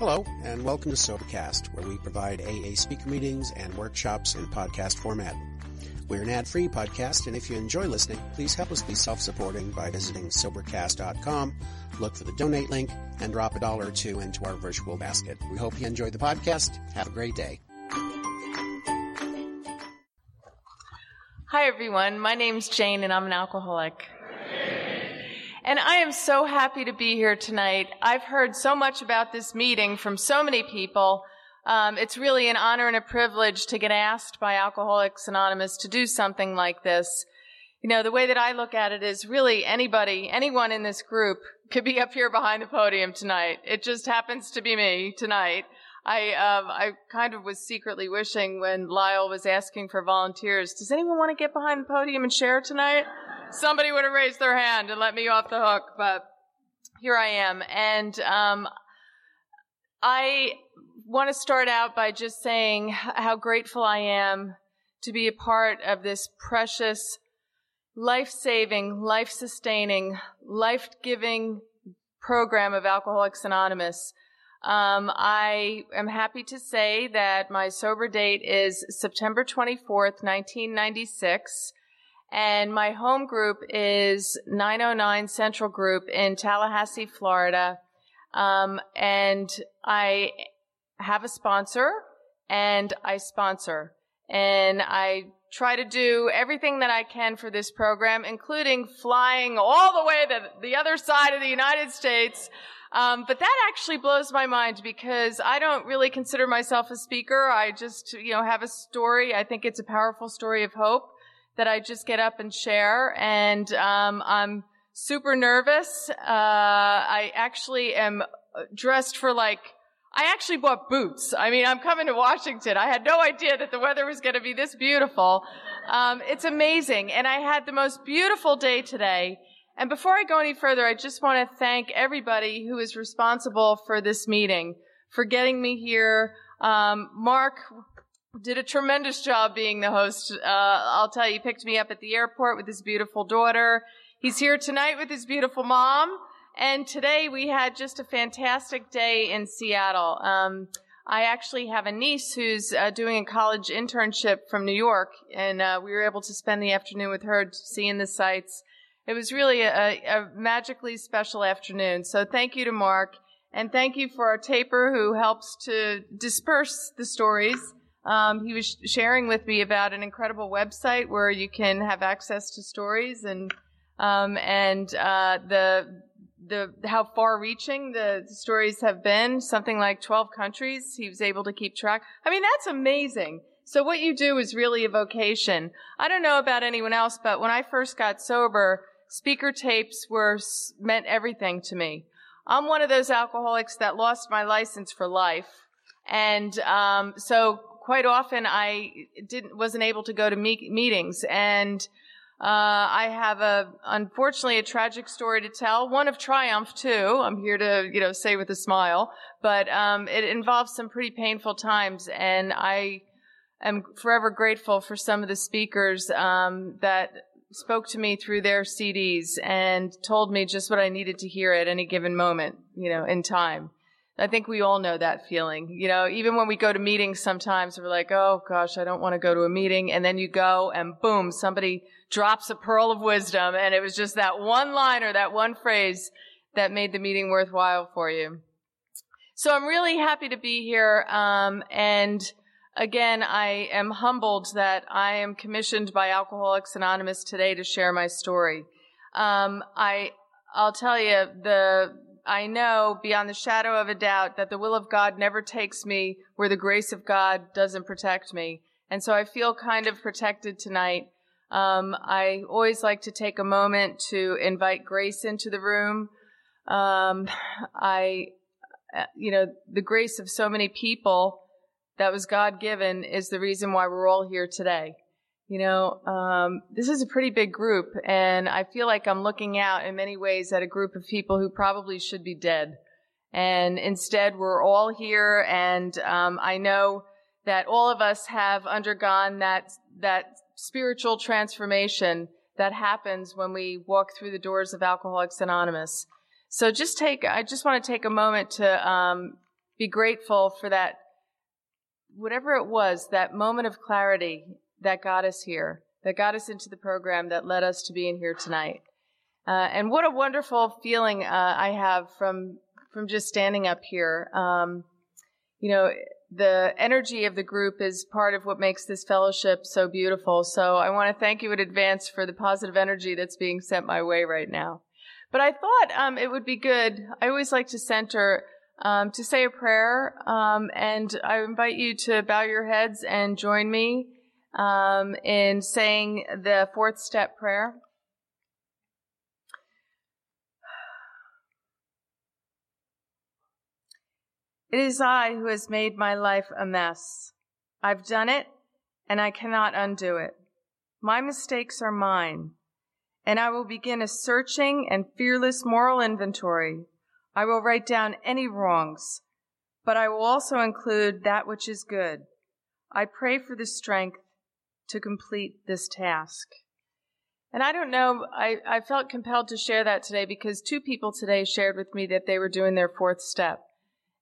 Hello, and welcome to Sobercast, where we provide AA speaker meetings and workshops in podcast format. We're an ad-free podcast, and if you enjoy listening, please help us be self-supporting by visiting Sobercast.com, look for the donate link, and drop a dollar or two into our virtual basket. We hope you enjoy the podcast. Have a great day. Hi everyone, my name's Jane and I'm an alcoholic. And I am so happy to be here tonight. I've heard so much about this meeting from so many people. Um, it's really an honor and a privilege to get asked by Alcoholics Anonymous to do something like this. You know, the way that I look at it is really anybody, anyone in this group could be up here behind the podium tonight. It just happens to be me tonight. I um, I kind of was secretly wishing when Lyle was asking for volunteers, does anyone want to get behind the podium and share tonight? Somebody would have raised their hand and let me off the hook, but here I am. And um, I want to start out by just saying how grateful I am to be a part of this precious, life saving, life sustaining, life giving program of Alcoholics Anonymous. Um, I am happy to say that my sober date is September 24th, 1996. And my home group is 909 Central Group in Tallahassee, Florida. Um, and I have a sponsor and I sponsor. And I try to do everything that I can for this program, including flying all the way to the other side of the United States. Um, but that actually blows my mind because I don't really consider myself a speaker. I just, you know, have a story. I think it's a powerful story of hope that I just get up and share. And um, I'm super nervous. Uh, I actually am dressed for like, I actually bought boots. I mean, I'm coming to Washington. I had no idea that the weather was going to be this beautiful. Um, it's amazing. And I had the most beautiful day today. And before I go any further, I just want to thank everybody who is responsible for this meeting, for getting me here. Um, Mark did a tremendous job being the host. Uh, I'll tell you, picked me up at the airport with his beautiful daughter. He's here tonight with his beautiful mom. And today we had just a fantastic day in Seattle. Um, I actually have a niece who's uh, doing a college internship from New York, and uh, we were able to spend the afternoon with her seeing the sights. It was really a, a magically special afternoon. So thank you to Mark, and thank you for our taper who helps to disperse the stories. Um, he was sharing with me about an incredible website where you can have access to stories and um, and uh, the the how far-reaching the stories have been. Something like 12 countries. He was able to keep track. I mean, that's amazing. So what you do is really a vocation. I don't know about anyone else, but when I first got sober, speaker tapes were meant everything to me. I'm one of those alcoholics that lost my license for life. And um, so quite often I didn't wasn't able to go to me- meetings, and uh, I have a unfortunately a tragic story to tell. One of triumph too. I'm here to you know say with a smile, but um, it involves some pretty painful times, and I am forever grateful for some of the speakers um, that spoke to me through their CDs and told me just what I needed to hear at any given moment, you know, in time. I think we all know that feeling. You know, even when we go to meetings sometimes we're like, oh gosh, I don't want to go to a meeting. And then you go and boom, somebody drops a pearl of wisdom. And it was just that one line or that one phrase that made the meeting worthwhile for you. So I'm really happy to be here. Um, and again, I am humbled that I am commissioned by Alcoholics Anonymous today to share my story. Um, I, I'll tell you the, I know beyond the shadow of a doubt that the will of God never takes me where the grace of God doesn't protect me. And so I feel kind of protected tonight. Um, I always like to take a moment to invite grace into the room. Um, I, uh, you know, the grace of so many people that was God given is the reason why we're all here today. You know, um, this is a pretty big group, and I feel like I'm looking out in many ways at a group of people who probably should be dead. And instead, we're all here, and um, I know that all of us have undergone that that spiritual transformation that happens when we walk through the doors of Alcoholics Anonymous. So just take, I just want to take a moment to um, be grateful for that, whatever it was, that moment of clarity that got us here, that got us into the program, that led us to being here tonight. Uh, and what a wonderful feeling uh, I have from from just standing up here. Um, you know, the energy of the group is part of what makes this fellowship so beautiful. So I want to thank you in advance for the positive energy that's being sent my way right now. But I thought um, it would be good. I always like to center um, to say a prayer, um, and I invite you to bow your heads and join me um, in saying the fourth step prayer. It is I who has made my life a mess. I've done it, and I cannot undo it. My mistakes are mine, and I will begin a searching and fearless moral inventory. I will write down any wrongs, but I will also include that which is good. I pray for the strength to complete this task. And I don't know, I, I felt compelled to share that today because two people today shared with me that they were doing their fourth step.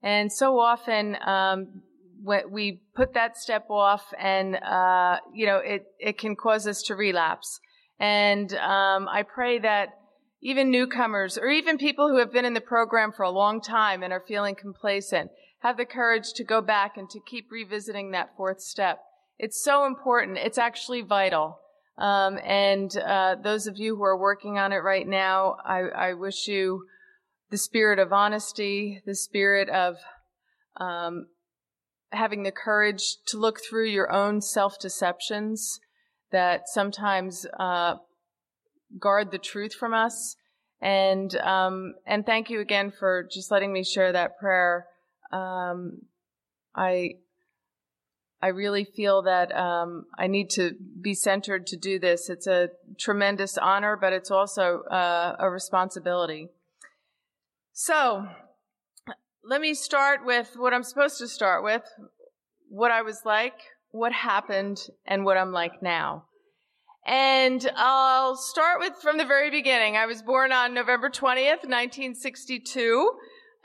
And so often, um, we put that step off and, uh, you know, it, it can cause us to relapse. And, um, I pray that even newcomers or even people who have been in the program for a long time and are feeling complacent have the courage to go back and to keep revisiting that fourth step. It's so important. It's actually vital. Um, and uh, those of you who are working on it right now, I, I wish you the spirit of honesty, the spirit of um, having the courage to look through your own self deceptions that sometimes uh, guard the truth from us. And um, and thank you again for just letting me share that prayer. Um, I I really feel that um, I need to be centered to do this. It's a tremendous honor, but it's also uh, a responsibility. So, let me start with what I'm supposed to start with what I was like, what happened, and what I'm like now. And I'll start with from the very beginning. I was born on November 20th, 1962,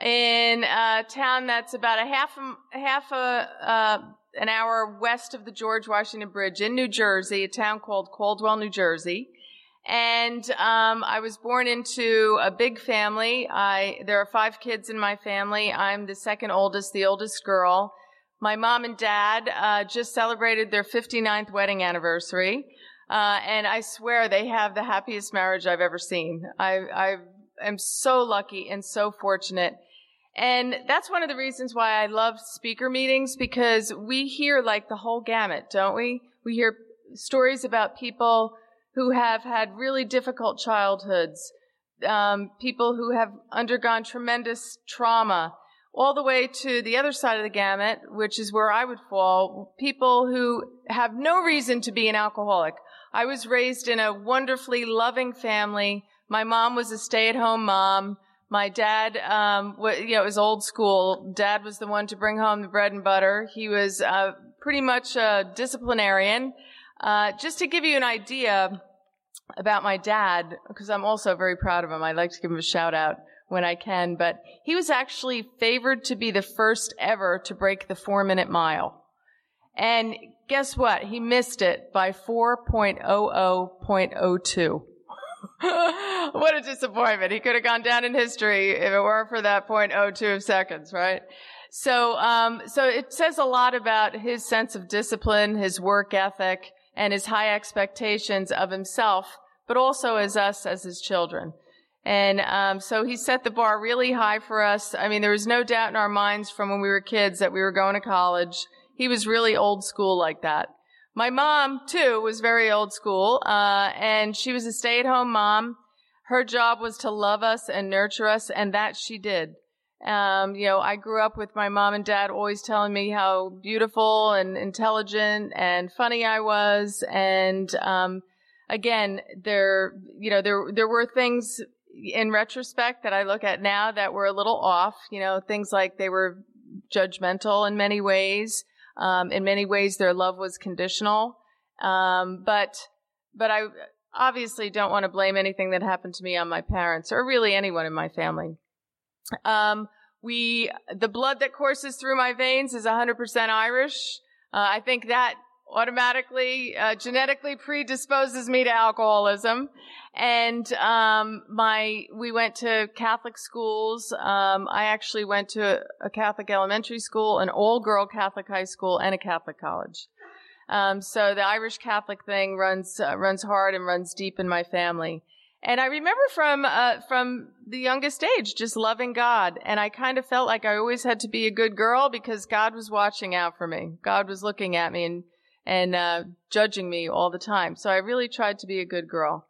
in a town that's about a half, a, half a, uh, an hour west of the George Washington Bridge in New Jersey, a town called Caldwell, New Jersey. And um, I was born into a big family. I there are five kids in my family. I'm the second oldest, the oldest girl. My mom and dad uh, just celebrated their 59th wedding anniversary, uh, and I swear they have the happiest marriage I've ever seen. I, I am so lucky and so fortunate. And that's one of the reasons why I love speaker meetings because we hear like the whole gamut, don't we? We hear stories about people who have had really difficult childhoods, um, people who have undergone tremendous trauma, all the way to the other side of the gamut, which is where I would fall, people who have no reason to be an alcoholic. I was raised in a wonderfully loving family. My mom was a stay-at-home mom. My dad, um, you know, it was old school. Dad was the one to bring home the bread and butter. He was uh, pretty much a disciplinarian. Uh, just to give you an idea about my dad, because I'm also very proud of him. I like to give him a shout out when I can, but he was actually favored to be the first ever to break the four minute mile. And guess what? He missed it by 4.00.02. what a disappointment. He could have gone down in history if it weren't for that 0.02 of seconds, right? So, um, so it says a lot about his sense of discipline, his work ethic, and his high expectations of himself, but also as us as his children. And um, so he set the bar really high for us. I mean, there was no doubt in our minds from when we were kids that we were going to college. He was really old school like that. My mom, too, was very old school, uh, and she was a stay-at-home mom. Her job was to love us and nurture us, and that she did. Um, you know, I grew up with my mom and dad always telling me how beautiful and intelligent and funny I was. And, um, again, there, you know, there, there were things in retrospect that I look at now that were a little off, you know, things like they were judgmental in many ways. Um, in many ways, their love was conditional. Um, but, but I obviously don't want to blame anything that happened to me on my parents or really anyone in my family. Um, we, the blood that courses through my veins is 100% Irish. Uh, I think that automatically, uh, genetically predisposes me to alcoholism. And, um, my, we went to Catholic schools. Um, I actually went to a Catholic elementary school, an all-girl Catholic high school, and a Catholic college. Um, so the Irish Catholic thing runs, uh, runs hard and runs deep in my family. And I remember from uh, from the youngest age just loving God, and I kind of felt like I always had to be a good girl because God was watching out for me. God was looking at me and and uh, judging me all the time. So I really tried to be a good girl.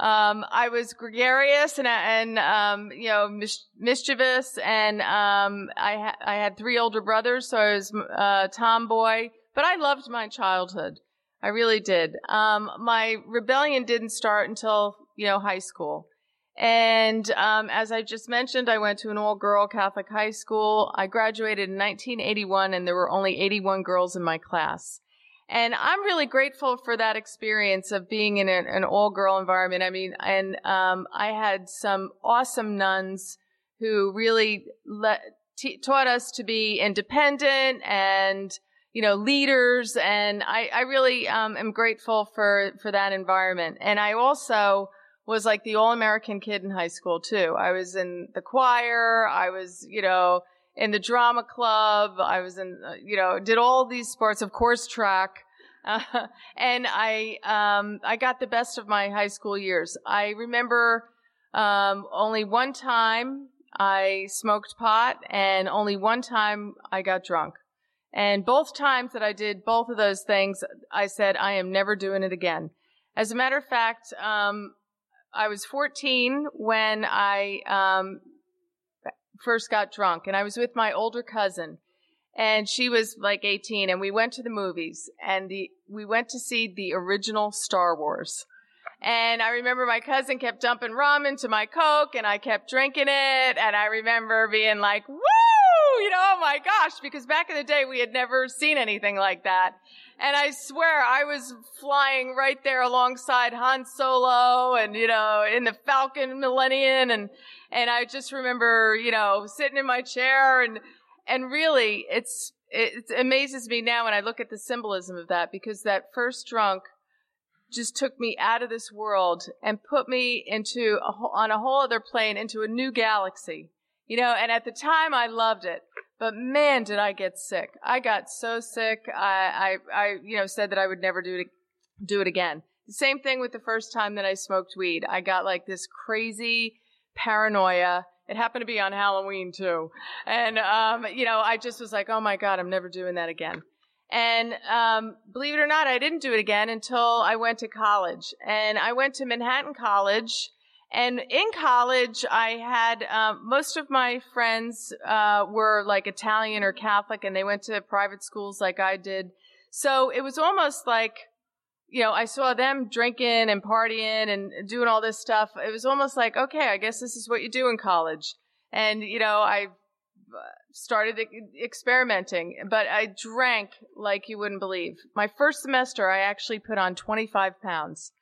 Um, I was gregarious and and um, you know mis- mischievous, and um, I ha- I had three older brothers, so I was a uh, tomboy. But I loved my childhood. I really did. Um, my rebellion didn't start until you know, high school. And um, as I just mentioned, I went to an all girl Catholic high school. I graduated in 1981, and there were only 81 girls in my class. And I'm really grateful for that experience of being in an, an all girl environment. I mean, and um, I had some awesome nuns who really t- taught us to be independent and you know, leaders. And I, I really um, am grateful for, for that environment. And I also was like the all-American kid in high school too. I was in the choir. I was, you know, in the drama club. I was in, uh, you know, did all these sports, of course, track. Uh, and I, um, I got the best of my high school years. I remember, um, only one time I smoked pot and only one time I got drunk. And both times that I did both of those things, I said, I am never doing it again. As a matter of fact, um, I was 14 when I um, first got drunk, and I was with my older cousin, and she was like 18, and we went to the movies, and the we went to see the original Star Wars. And I remember my cousin kept dumping rum into my Coke, and I kept drinking it, and I remember being like, "Woo!" you know, oh my gosh, because back in the day we had never seen anything like that. And I swear I was flying right there alongside Han Solo and, you know, in the Falcon Millennium. And, and I just remember, you know, sitting in my chair and, and really it's, it amazes me now when I look at the symbolism of that because that first drunk just took me out of this world and put me into a, on a whole other plane into a new galaxy you know, and at the time I loved it, but man, did I get sick. I got so sick. I, I, I, you know, said that I would never do it, do it again. The same thing with the first time that I smoked weed. I got like this crazy paranoia. It happened to be on Halloween too. And, um, you know, I just was like, oh my God, I'm never doing that again. And um, believe it or not, I didn't do it again until I went to college. And I went to Manhattan College and in college, I had um, most of my friends uh, were like Italian or Catholic, and they went to private schools like I did. So it was almost like, you know, I saw them drinking and partying and doing all this stuff. It was almost like, okay, I guess this is what you do in college. And you know, I started experimenting, but I drank like you wouldn't believe. My first semester, I actually put on 25 pounds.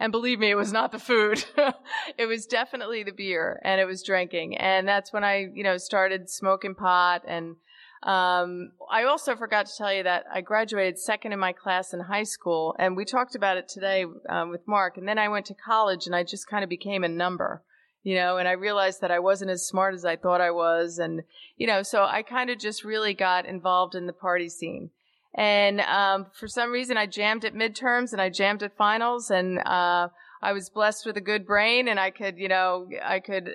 And believe me, it was not the food. it was definitely the beer and it was drinking. And that's when I, you know, started smoking pot. And, um, I also forgot to tell you that I graduated second in my class in high school. And we talked about it today, um, with Mark. And then I went to college and I just kind of became a number you know, and I realized that I wasn't as smart as I thought I was. And, you know, so I kind of just really got involved in the party scene. And um, for some reason, I jammed at midterms and I jammed at finals, and uh, I was blessed with a good brain, and I could, you know, I could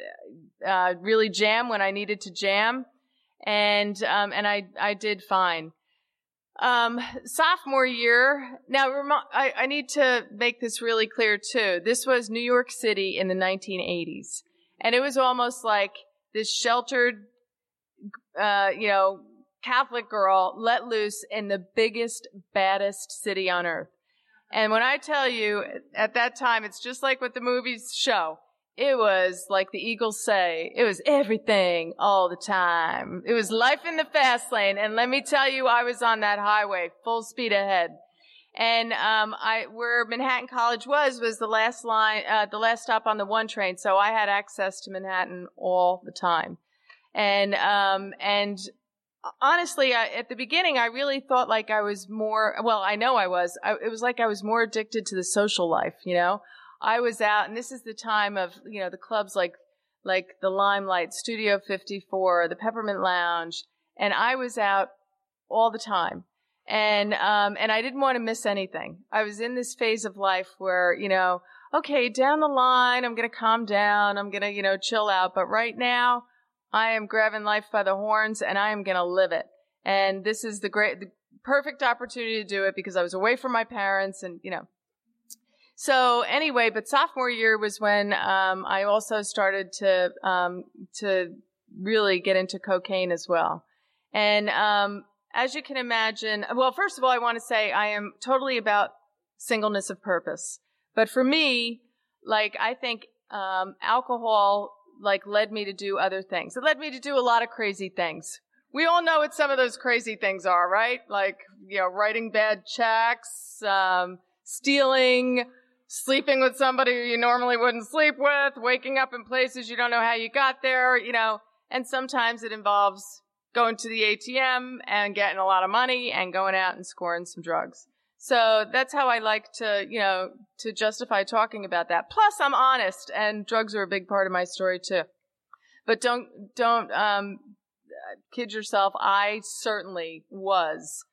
uh, really jam when I needed to jam, and um, and I I did fine. Um, sophomore year. Now, I, I need to make this really clear too. This was New York City in the 1980s, and it was almost like this sheltered, uh, you know, Catholic girl let loose in the biggest, baddest city on earth. And when I tell you at that time, it's just like what the movies show. It was like the Eagles say, it was everything all the time. It was life in the fast lane. And let me tell you, I was on that highway full speed ahead. And, um, I, where Manhattan College was, was the last line, uh, the last stop on the one train. So I had access to Manhattan all the time. And, um, and honestly, I, at the beginning, I really thought like I was more, well, I know I was. I, it was like I was more addicted to the social life, you know? I was out, and this is the time of, you know, the clubs like, like the Limelight, Studio 54, the Peppermint Lounge, and I was out all the time. And, um, and I didn't want to miss anything. I was in this phase of life where, you know, okay, down the line, I'm going to calm down. I'm going to, you know, chill out. But right now, I am grabbing life by the horns and I am going to live it. And this is the great, the perfect opportunity to do it because I was away from my parents and, you know. So anyway, but sophomore year was when, um, I also started to, um, to really get into cocaine as well. And, um, as you can imagine, well, first of all, I want to say I am totally about singleness of purpose. But for me, like, I think, um, alcohol like led me to do other things. It led me to do a lot of crazy things. We all know what some of those crazy things are, right? Like, you know, writing bad checks, um, stealing, sleeping with somebody you normally wouldn't sleep with, waking up in places you don't know how you got there, you know, and sometimes it involves going to the ATM and getting a lot of money and going out and scoring some drugs. So that's how I like to, you know, to justify talking about that. Plus, I'm honest, and drugs are a big part of my story too. But don't don't um, kid yourself. I certainly was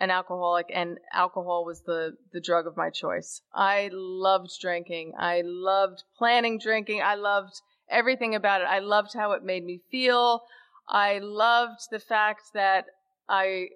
an alcoholic, and alcohol was the the drug of my choice. I loved drinking. I loved planning drinking. I loved everything about it. I loved how it made me feel. I loved the fact that I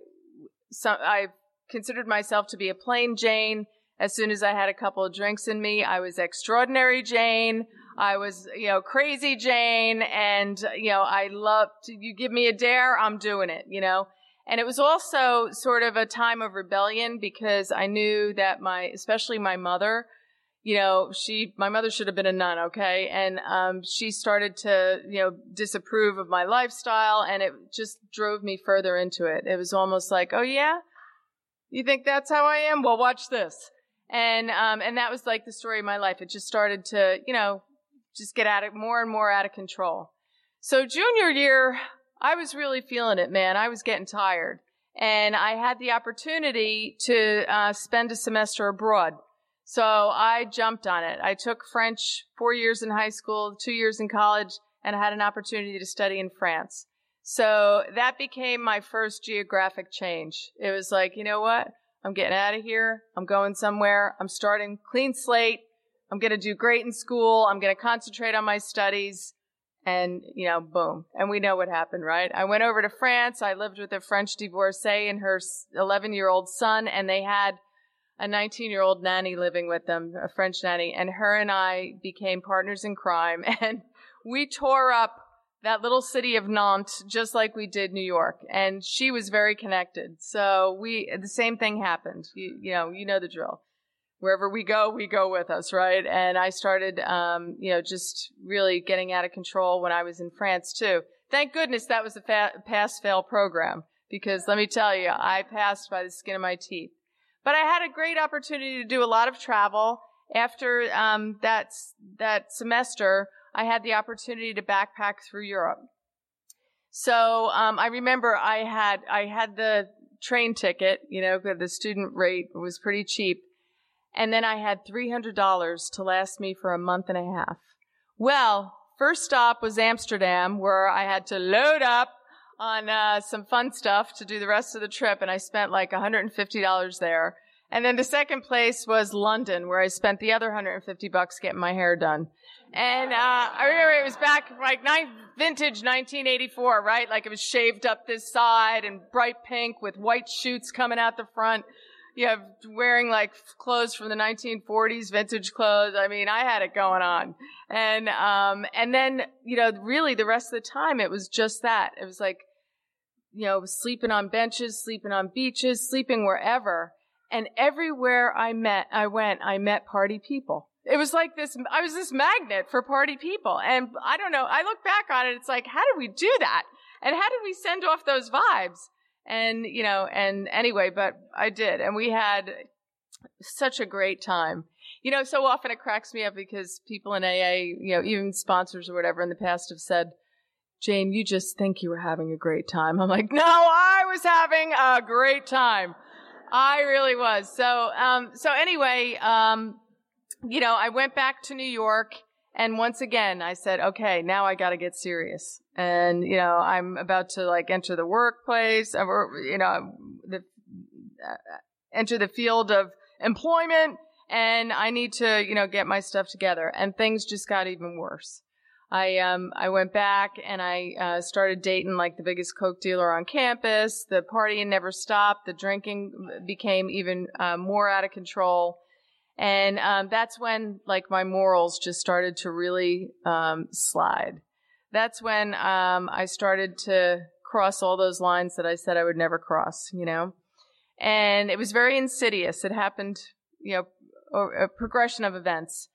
so I considered myself to be a plain Jane. As soon as I had a couple of drinks in me, I was extraordinary Jane. I was, you know, crazy Jane. And, you know, I loved, you give me a dare, I'm doing it, you know. And it was also sort of a time of rebellion because I knew that my, especially my mother, you know, she, my mother should have been a nun, okay? And, um, she started to, you know, disapprove of my lifestyle and it just drove me further into it. It was almost like, oh yeah? You think that's how I am? Well, watch this. And, um, and that was like the story of my life. It just started to, you know, just get out of, more and more out of control. So junior year, I was really feeling it, man. I was getting tired. And I had the opportunity to, uh, spend a semester abroad. So I jumped on it. I took French four years in high school, two years in college, and I had an opportunity to study in France. So that became my first geographic change. It was like, you know what? I'm getting out of here. I'm going somewhere. I'm starting clean slate. I'm going to do great in school. I'm going to concentrate on my studies. And, you know, boom. And we know what happened, right? I went over to France. I lived with a French divorcee and her 11 year old son, and they had a 19 year old nanny living with them, a French nanny. And her and I became partners in crime. And we tore up that little city of Nantes, just like we did New York. And she was very connected. So we, the same thing happened. You, you know, you know the drill. Wherever we go, we go with us, right? And I started, um, you know, just really getting out of control when I was in France too. Thank goodness that was a fa- pass fail program because let me tell you, I passed by the skin of my teeth. But I had a great opportunity to do a lot of travel after um, that that semester. I had the opportunity to backpack through Europe. So um, I remember I had I had the train ticket, you know, the student rate was pretty cheap, and then I had three hundred dollars to last me for a month and a half. Well, first stop was Amsterdam, where I had to load up on uh, some fun stuff to do the rest of the trip, and I spent like $150 there. And then the second place was London, where I spent the other 150 bucks getting my hair done. And uh, I remember it was back like vintage 1984, right? Like it was shaved up this side and bright pink with white shoots coming out the front. You have wearing like clothes from the 1940s, vintage clothes. I mean, I had it going on. And um, and then you know, really the rest of the time it was just that. It was like, you know, sleeping on benches, sleeping on beaches, sleeping wherever. And everywhere I met, I went, I met party people it was like this, I was this magnet for party people. And I don't know, I look back on it, it's like, how did we do that? And how did we send off those vibes? And, you know, and anyway, but I did. And we had such a great time. You know, so often it cracks me up because people in AA, you know, even sponsors or whatever in the past have said, Jane, you just think you were having a great time. I'm like, no, I was having a great time. I really was. So, um, so anyway, um, you know, I went back to New York and once again, I said, okay, now I got to get serious. And, you know, I'm about to like enter the workplace or, you know, the, uh, enter the field of employment and I need to, you know, get my stuff together. And things just got even worse. I um I went back and I uh, started dating like the biggest coke dealer on campus. The partying never stopped. The drinking became even uh, more out of control, and um, that's when like my morals just started to really um, slide. That's when um, I started to cross all those lines that I said I would never cross. You know, and it was very insidious. It happened, you know, a progression of events.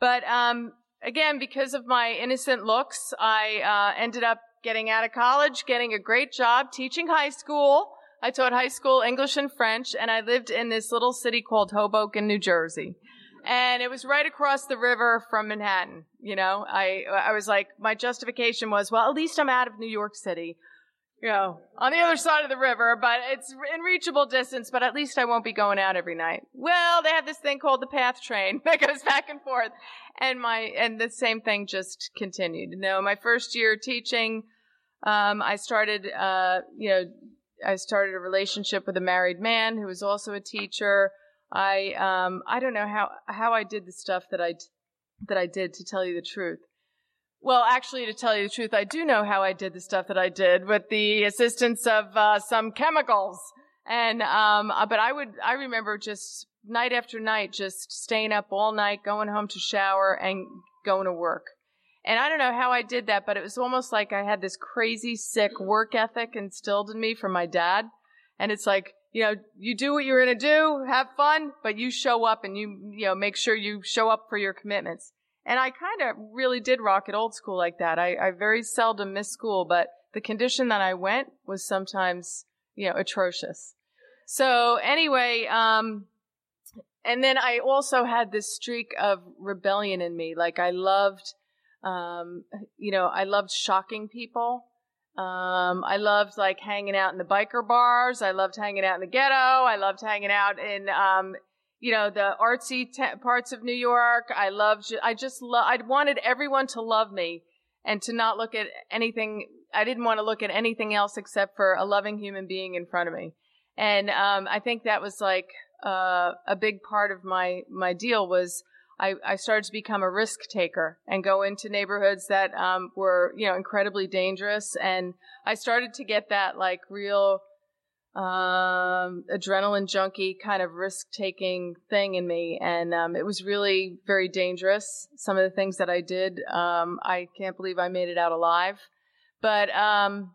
But um, again, because of my innocent looks, I uh, ended up getting out of college, getting a great job teaching high school. I taught high school English and French, and I lived in this little city called Hoboken, New Jersey. And it was right across the river from Manhattan. You know, I, I was like, my justification was, well, at least I'm out of New York City you know, on the other side of the river, but it's in reachable distance, but at least I won't be going out every night. Well, they have this thing called the PATH train that goes back and forth. And my, and the same thing just continued. You know, my first year teaching, um, I started, uh, you know, I started a relationship with a married man who was also a teacher. I, um, I don't know how, how I did the stuff that I, that I did to tell you the truth. Well, actually, to tell you the truth, I do know how I did the stuff that I did with the assistance of uh, some chemicals. And um, uh, but I would I remember just night after night, just staying up all night, going home to shower, and going to work. And I don't know how I did that, but it was almost like I had this crazy sick work ethic instilled in me from my dad. And it's like, you know, you do what you're going to do, have fun, but you show up and you, you know, make sure you show up for your commitments. And I kind of really did rock it old school like that. I, I very seldom missed school, but the condition that I went was sometimes, you know, atrocious. So anyway, um, and then I also had this streak of rebellion in me. Like I loved, um, you know, I loved shocking people. Um, I loved like hanging out in the biker bars. I loved hanging out in the ghetto. I loved hanging out in, um, you know, the artsy te- parts of New York. I loved, I just love, I wanted everyone to love me and to not look at anything. I didn't want to look at anything else except for a loving human being in front of me. And, um, I think that was like, uh, a big part of my, my deal was I, I started to become a risk taker and go into neighborhoods that, um, were, you know, incredibly dangerous. And I started to get that like real, um, adrenaline junkie kind of risk taking thing in me. And um, it was really very dangerous. Some of the things that I did, um, I can't believe I made it out alive. But, um,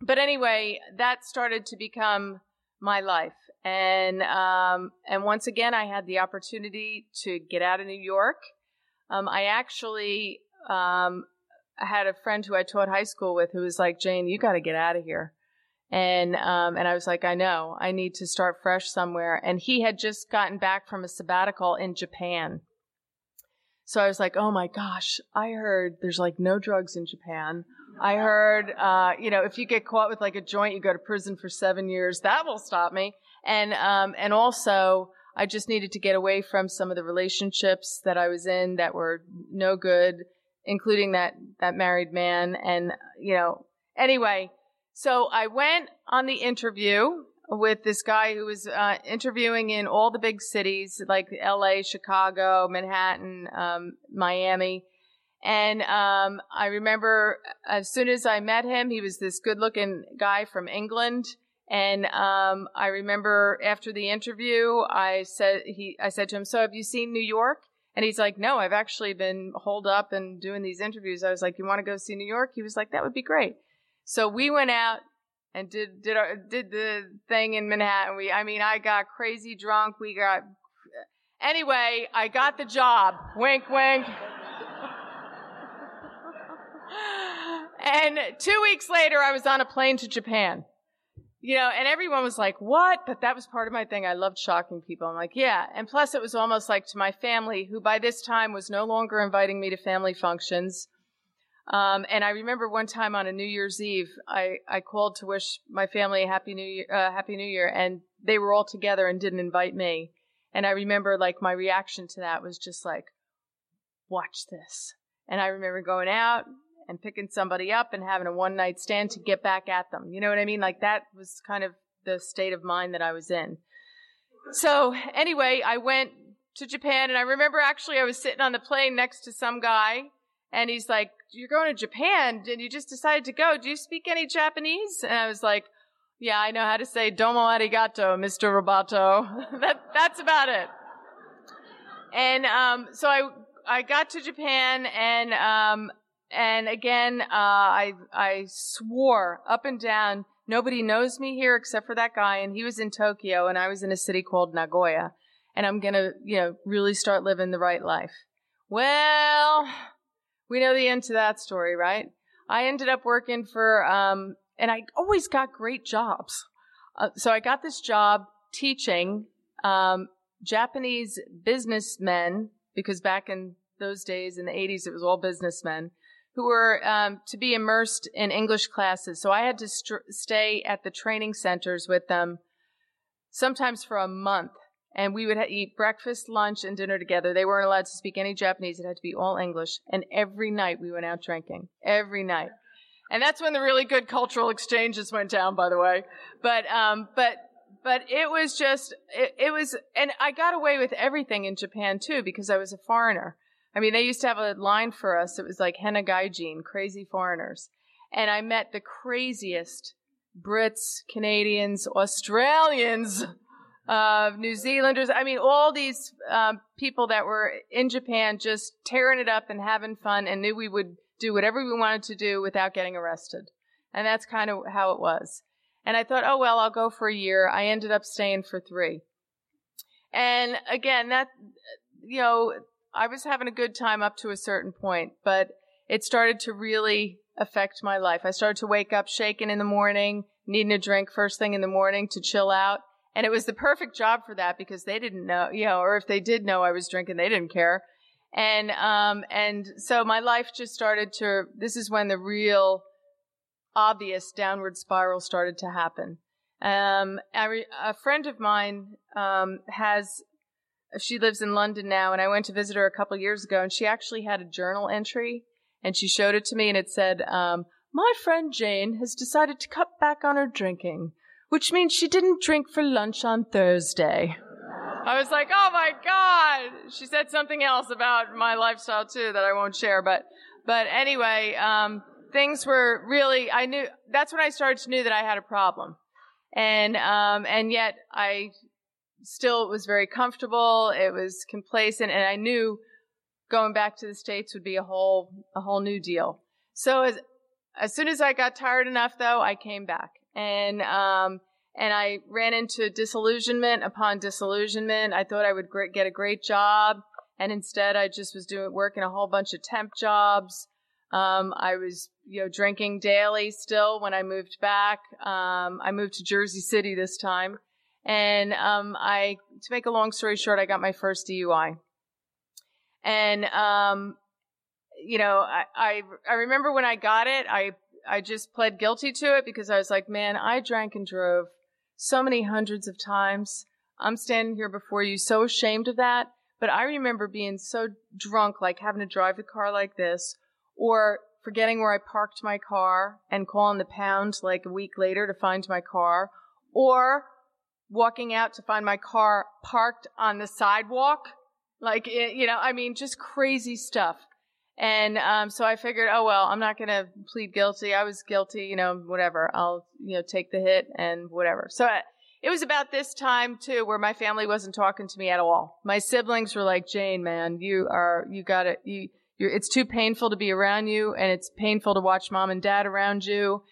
but anyway, that started to become my life. And, um, and once again, I had the opportunity to get out of New York. Um, I actually, I had a friend who I taught high school with who was like, Jane, you got to get out of here. And um, and I was like, I know, I need to start fresh somewhere. And he had just gotten back from a sabbatical in Japan. So I was like, oh my gosh, I heard there's like no drugs in Japan. I heard, uh, you know, if you get caught with like a joint, you go to prison for seven years. That will stop me. And um, and also, I just needed to get away from some of the relationships that I was in that were no good, including that that married man. And you know, anyway so I went on the interview with this guy who was uh, interviewing in all the big cities like LA, Chicago, Manhattan, um, Miami. And um, I remember as soon as I met him, he was this good looking guy from England. And um, I remember after the interview, I said he, I said to him, "So have you seen New York?" And he's like, "No, I've actually been holed up and doing these interviews." I was like, "You want to go see New York?" He was like, "That would be great." So we went out and did did our did the thing in Manhattan. We I mean I got crazy drunk. We got anyway. I got the job. Wink, wink. and two weeks later, I was on a plane to Japan. You know, and everyone was like, what? But that was part of my thing. I loved shocking people. I'm like, yeah. And plus it was almost like to my family, who by this time was no longer inviting me to family functions Um, and I remember one time on a New Year's Eve, I, I called to wish my family a happy New Year, uh, happy New Year, and they were all together and didn't invite me. And I remember like my reaction to that was just like, watch this. And I remember going out and picking somebody up and having a one night stand to get back at them. You know what I mean? Like that was kind of the state of mind that I was in. So anyway, I went to Japan and I remember actually I was sitting on the plane next to some guy and he's like, you're going to Japan and you just decided to go. Do you speak any Japanese? And I was like, yeah, I know how to say domo arigato, Mr. Roboto. that, that's about it. And, um, so I, I got to Japan and, um, and again, uh, I, I swore up and down, nobody knows me here except for that guy. And he was in Tokyo and I was in a city called Nagoya. And I'm going to, you know, really start living the right life. Well, we know the end to that story, right? I ended up working for, um, and I always got great jobs. Uh, so I got this job teaching um, Japanese businessmen because back in those days in the 80s it was all businessmen who were um, to be immersed in English classes. So I had to st- stay at the training centers with them sometimes for a month. And we would ha- eat breakfast, lunch, and dinner together. They weren't allowed to speak any Japanese. It had to be all English. And every night we went out drinking. Every night. And that's when the really good cultural exchanges went down, by the way. But, um, but, but it was just, it, it was, and I got away with everything in Japan too because I was a foreigner. I mean, they used to have a line for us. It was like Henna Gaijin, crazy foreigners. And I met the craziest Brits, Canadians, Australians, uh, New Zealanders. I mean, all these um, people that were in Japan just tearing it up and having fun and knew we would do whatever we wanted to do without getting arrested. And that's kind of how it was. And I thought, oh, well, I'll go for a year. I ended up staying for three. And again, that, you know, I was having a good time up to a certain point, but it started to really affect my life. I started to wake up shaking in the morning, needing a drink first thing in the morning to chill out. And it was the perfect job for that because they didn't know, you know, or if they did know I was drinking, they didn't care. And, um, and so my life just started to, this is when the real obvious downward spiral started to happen. Um, a, friend of mine, um, has, she lives in London now and I went to visit her a couple years ago and she actually had a journal entry and she showed it to me and it said, um, my friend Jane has decided to cut back on her drinking, which means she didn't drink for lunch on Thursday. I was like, oh my God. She said something else about my lifestyle too that I won't share. But, but anyway, um, things were really, I knew, that's when I started to know that I had a problem. And, um, and yet I still was very comfortable. It was complacent and I knew going back to the States would be a whole, a whole new deal. So as, as soon as I got tired enough though, I came back and, um, and I ran into disillusionment upon disillusionment. I thought I would get a great job, and instead I just was doing working a whole bunch of temp jobs. Um, I was, you know, drinking daily still when I moved back. Um, I moved to Jersey City this time, and um, I, to make a long story short, I got my first DUI, and um, you know, I, I I remember when I got it, I I just pled guilty to it because I was like, man, I drank and drove so many hundreds of times. I'm standing here before you so ashamed of that. But I remember being so drunk, like having to drive the car like this, or forgetting where I parked my car and calling the pound like a week later to find my car, or walking out to find my car parked on the sidewalk. Like, you know, I mean, just crazy stuff. And um, so I figured, oh well, I'm not going to plead guilty. I was guilty, you know, whatever. I'll you know take the hit and whatever. So I, it was about this time too where my family wasn't talking to me at all. My siblings were like, Jane, man, you are you got it. You you're, it's too painful to be around you, and it's painful to watch mom and dad around you.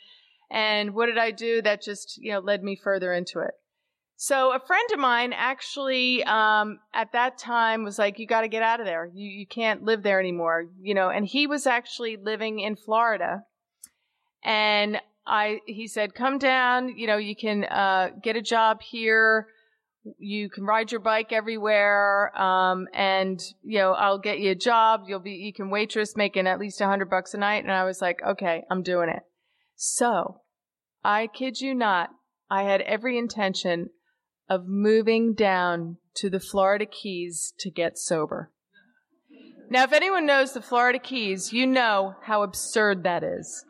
And what did I do? That just you know led me further into it. So a friend of mine actually, um, at that time was like, you got to get out of there. You, you can't live there anymore, you know, and he was actually living in Florida. And I, he said, come down, you know, you can, uh, get a job here you can ride your bike everywhere, um, and you know I'll get you a job. You'll be you can waitress making at least a hundred bucks a night." And I was like, "Okay, I'm doing it." So, I kid you not, I had every intention of moving down to the Florida Keys to get sober. Now, if anyone knows the Florida Keys, you know how absurd that is.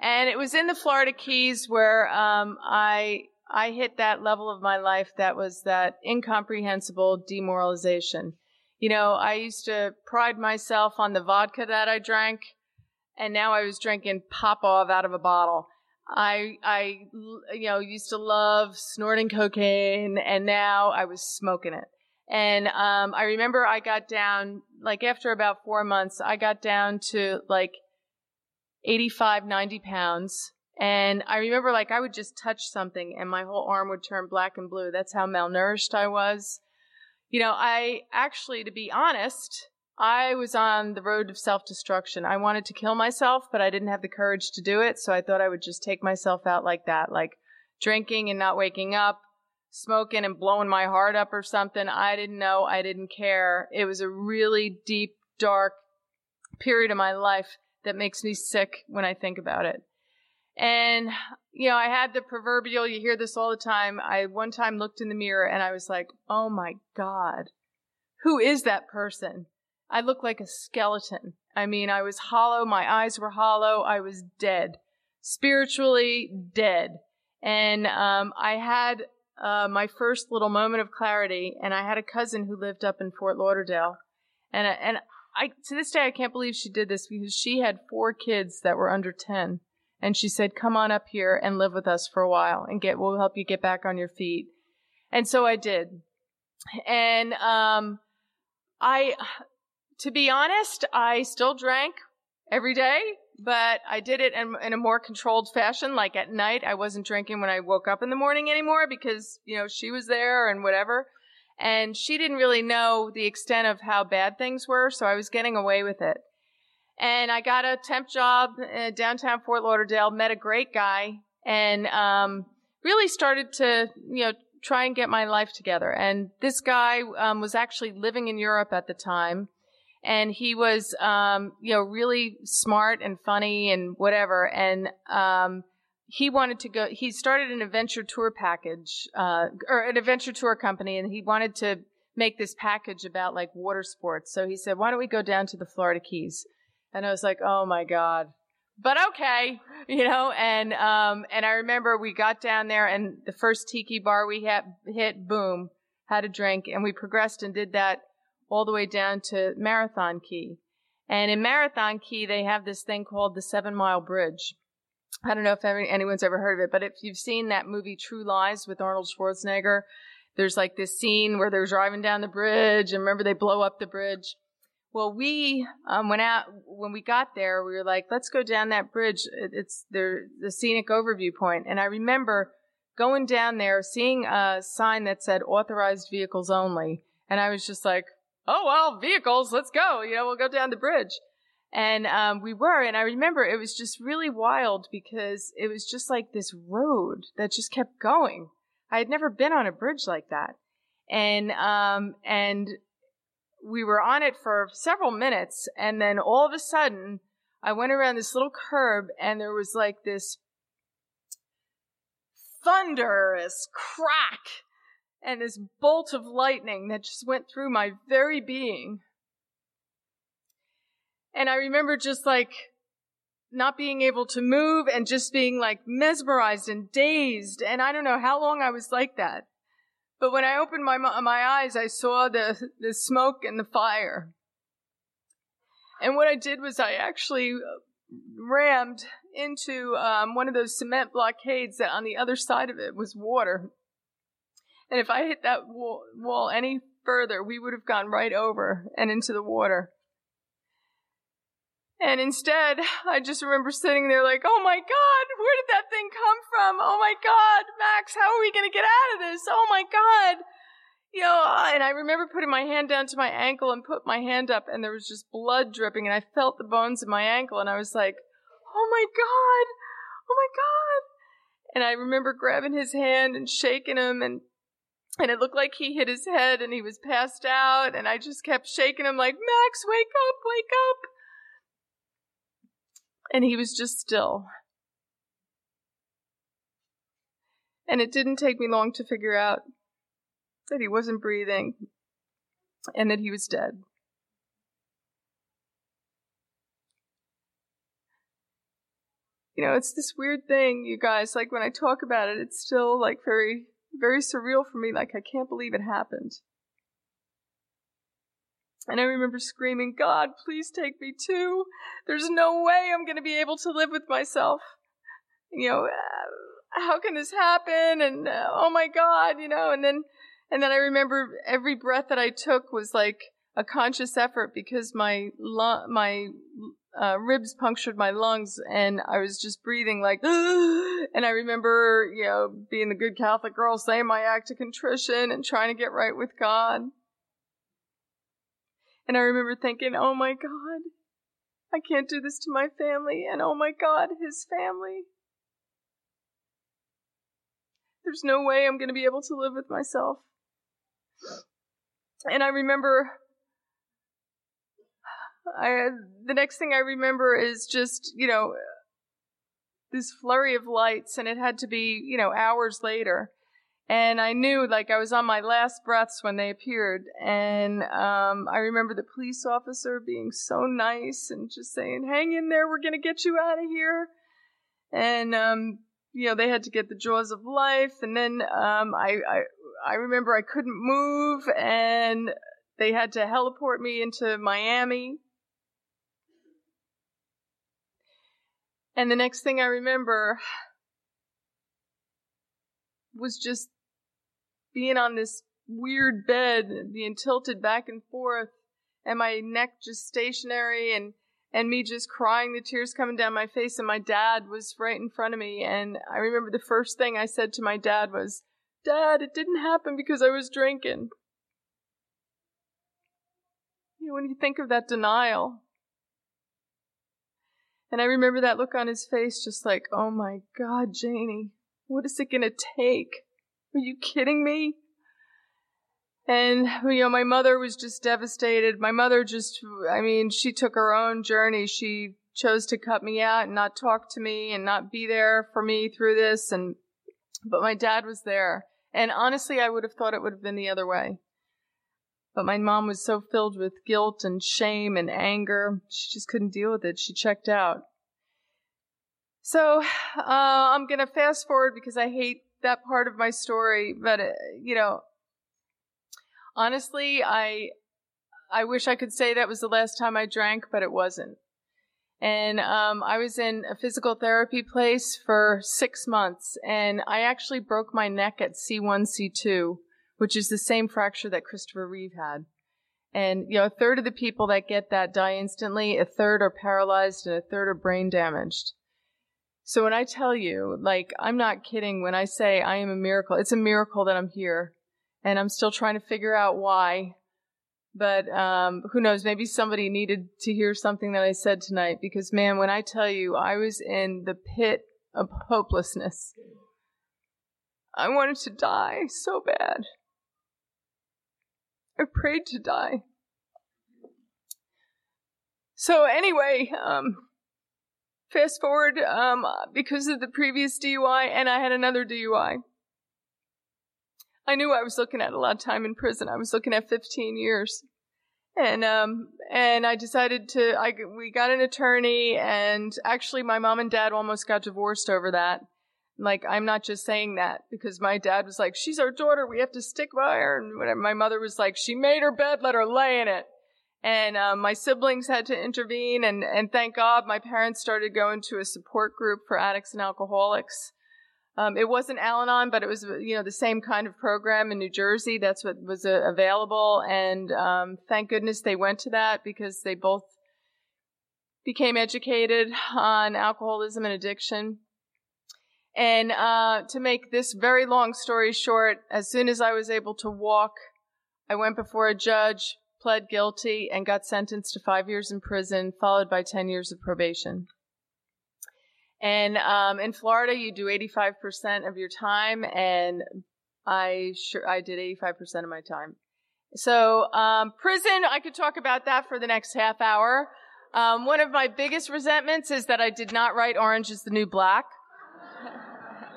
And it was in the Florida Keys where um, I I hit that level of my life that was that incomprehensible demoralization. You know, I used to pride myself on the vodka that I drank, and now I was drinking Popov out of a bottle. I, I, you know, used to love snorting cocaine, and now I was smoking it. And um, I remember I got down, like after about four months, I got down to like 85, 90 pounds. And I remember like I would just touch something and my whole arm would turn black and blue. That's how malnourished I was. You know, I actually, to be honest, I was on the road of self destruction. I wanted to kill myself, but I didn't have the courage to do it. So I thought I would just take myself out like that, like drinking and not waking up, smoking and blowing my heart up or something. I didn't know. I didn't care. It was a really deep, dark period of my life that makes me sick when I think about it. And, you know, I had the proverbial, you hear this all the time. I one time looked in the mirror and I was like, oh my God, who is that person? I looked like a skeleton. I mean, I was hollow. My eyes were hollow. I was dead, spiritually dead. And um, I had uh, my first little moment of clarity, and I had a cousin who lived up in Fort Lauderdale, and and I to this day I can't believe she did this because she had four kids that were under ten, and she said, "Come on up here and live with us for a while, and get we'll help you get back on your feet." And so I did, and um, I, to be honest, I still drank every day, but I did it in, in, a more controlled fashion. Like at night, I wasn't drinking when I woke up in the morning anymore because, you know, she was there and whatever. And she didn't really know the extent of how bad things were, so I was getting away with it. And I got a temp job in downtown Fort Lauderdale, met a great guy, and um, really started to, you know, try and get my life together. And this guy um, was actually living in Europe at the time and he was, um, you know, really smart and funny and whatever. And um, he wanted to go. He started an adventure tour package uh, or an adventure tour company, and he wanted to make this package about like water sports. So he said, "Why don't we go down to the Florida Keys?" And I was like, "Oh my god." But okay, you know, and um, and I remember we got down there, and the first tiki bar we had hit, boom, had a drink, and we progressed and did that all the way down to Marathon Key. And in Marathon Key, they have this thing called the Seven Mile Bridge. I don't know if anyone's ever heard of it, but if you've seen that movie True Lies with Arnold Schwarzenegger, there's like this scene where they're driving down the bridge, and remember they blow up the bridge. Well, we um, went out when we got there. We were like, "Let's go down that bridge. It's the the scenic overview point." And I remember going down there, seeing a sign that said "Authorized Vehicles Only," and I was just like, oh well, vehicles, let's go. You know, we'll go down the bridge. And um, we were, and I remember it was just really wild because it was just like this road that just kept going. I had never been on a bridge like that, and um, and we were on it for several minutes, and then all of a sudden, I went around this little curb, and there was like this thunderous crack and this bolt of lightning that just went through my very being. And I remember just like not being able to move and just being like mesmerized and dazed. And I don't know how long I was like that. But when I opened my, my eyes, I saw the, the smoke and the fire. And what I did was I actually rammed into um, one of those cement blockades that on the other side of it was water. And if I hit that wall, any further, we would have gone right over and into the water. And instead, I just remember sitting there like, oh my God, where did that thing come from? Oh my God, Max, how are we going to get out of this? Oh my God. You know, and I remember putting my hand down to my ankle and put my hand up and there was just blood dripping and I felt the bones in my ankle and I was like, oh my God, oh my God. And I remember grabbing his hand and shaking him and and it looked like he hit his head and he was passed out and I just kept shaking him like, Max, wake up, wake up. And he was just still. And it didn't take me long to figure out that he wasn't breathing and that he was dead. You know, it's this weird thing, you guys, like when I talk about it, it's still like very very surreal for me. Like, I can't believe it happened. And I remember screaming, God, please take me too. There's no way I'm going to be able to live with myself. You know, uh, how can this happen? And uh, oh my God, you know, and then, and then I remember every breath that I took was like a conscious effort because my, my uh, ribs punctured my lungs and I was just breathing like, and I remember, you know, being the good Catholic girl saying my act of contrition and trying to get right with God. And I remember thinking, oh my God, I can't do this to my family. And oh my God, his family. There's no way I'm going to be able to live with myself. And I remember I, the next thing I remember is just, you know, this flurry of lights, and it had to be, you know, hours later. And I knew, like, I was on my last breaths when they appeared. And um, I remember the police officer being so nice and just saying, hang in there, we're going to get you out of here. And, um, you know, they had to get the jaws of life. And then um, I, I, I remember I couldn't move, and they had to heliport me into Miami. And the next thing I remember was just being on this weird bed, being tilted back and forth, and my neck just stationary and and me just crying, the tears coming down my face, and my dad was right in front of me. And I remember the first thing I said to my dad was, Dad, it didn't happen because I was drinking. You know, when you think of that denial, and I remember that look on his face, just like, oh my God, Janie, what is it gonna take? Are you kidding me? And, you know, my mother was just devastated. My mother just, I mean, she took her own journey. She chose to cut me out and not talk to me and not be there for me through this. And, but my dad was there. And honestly, I would have thought it would have been the other way. But my mom was so filled with guilt and shame and anger, she just couldn't deal with it. She checked out. So uh, I'm going to fast forward because I hate that part of my story. But, uh, you know, honestly, I. I wish I could say that was the last time I drank, but it wasn't. And um, I was in a physical therapy place for six months, and I actually broke my neck at C1, C2 which is the same fracture that Christopher Reeve had. And, you know, a third of the people that get that die instantly, a third are paralyzed, and a third are brain damaged. So when I tell you, like, I'm not kidding when I say I am a miracle. It's a miracle that I'm here. And I'm still trying to figure out why. But um, who knows? Maybe somebody needed to hear something that I said tonight. Because, man, when I tell you I was in the pit of hopelessness, I wanted to die so bad. I prayed to die. So anyway, um, fast forward, um, because of the previous DUI, and I had another DUI. I knew I was looking at a lot of time in prison. I was looking at 15 years. And, um, and I decided to, I, we got an attorney and actually my mom and dad almost got divorced over that. Like, I'm not just saying that because my dad was like, she's our daughter. We have to stick by her. And whatever. my mother was like, she made her bed. Let her lay in it. And um, my siblings had to intervene. And, and thank God my parents started going to a support group for addicts and alcoholics. Um, it wasn't Al-Anon, but it was, you know, the same kind of program in New Jersey. That's what was uh, available. And um, thank goodness they went to that because they both became educated on alcoholism and addiction. And uh, to make this very long story short, as soon as I was able to walk, I went before a judge, pled guilty, and got sentenced to five years in prison, followed by 10 years of probation. And um, in Florida, you do 85% of your time, and I sure I did 85% of my time. So, um, prison, I could talk about that for the next half hour. Um, one of my biggest resentments is that I did not write Orange is the New Black.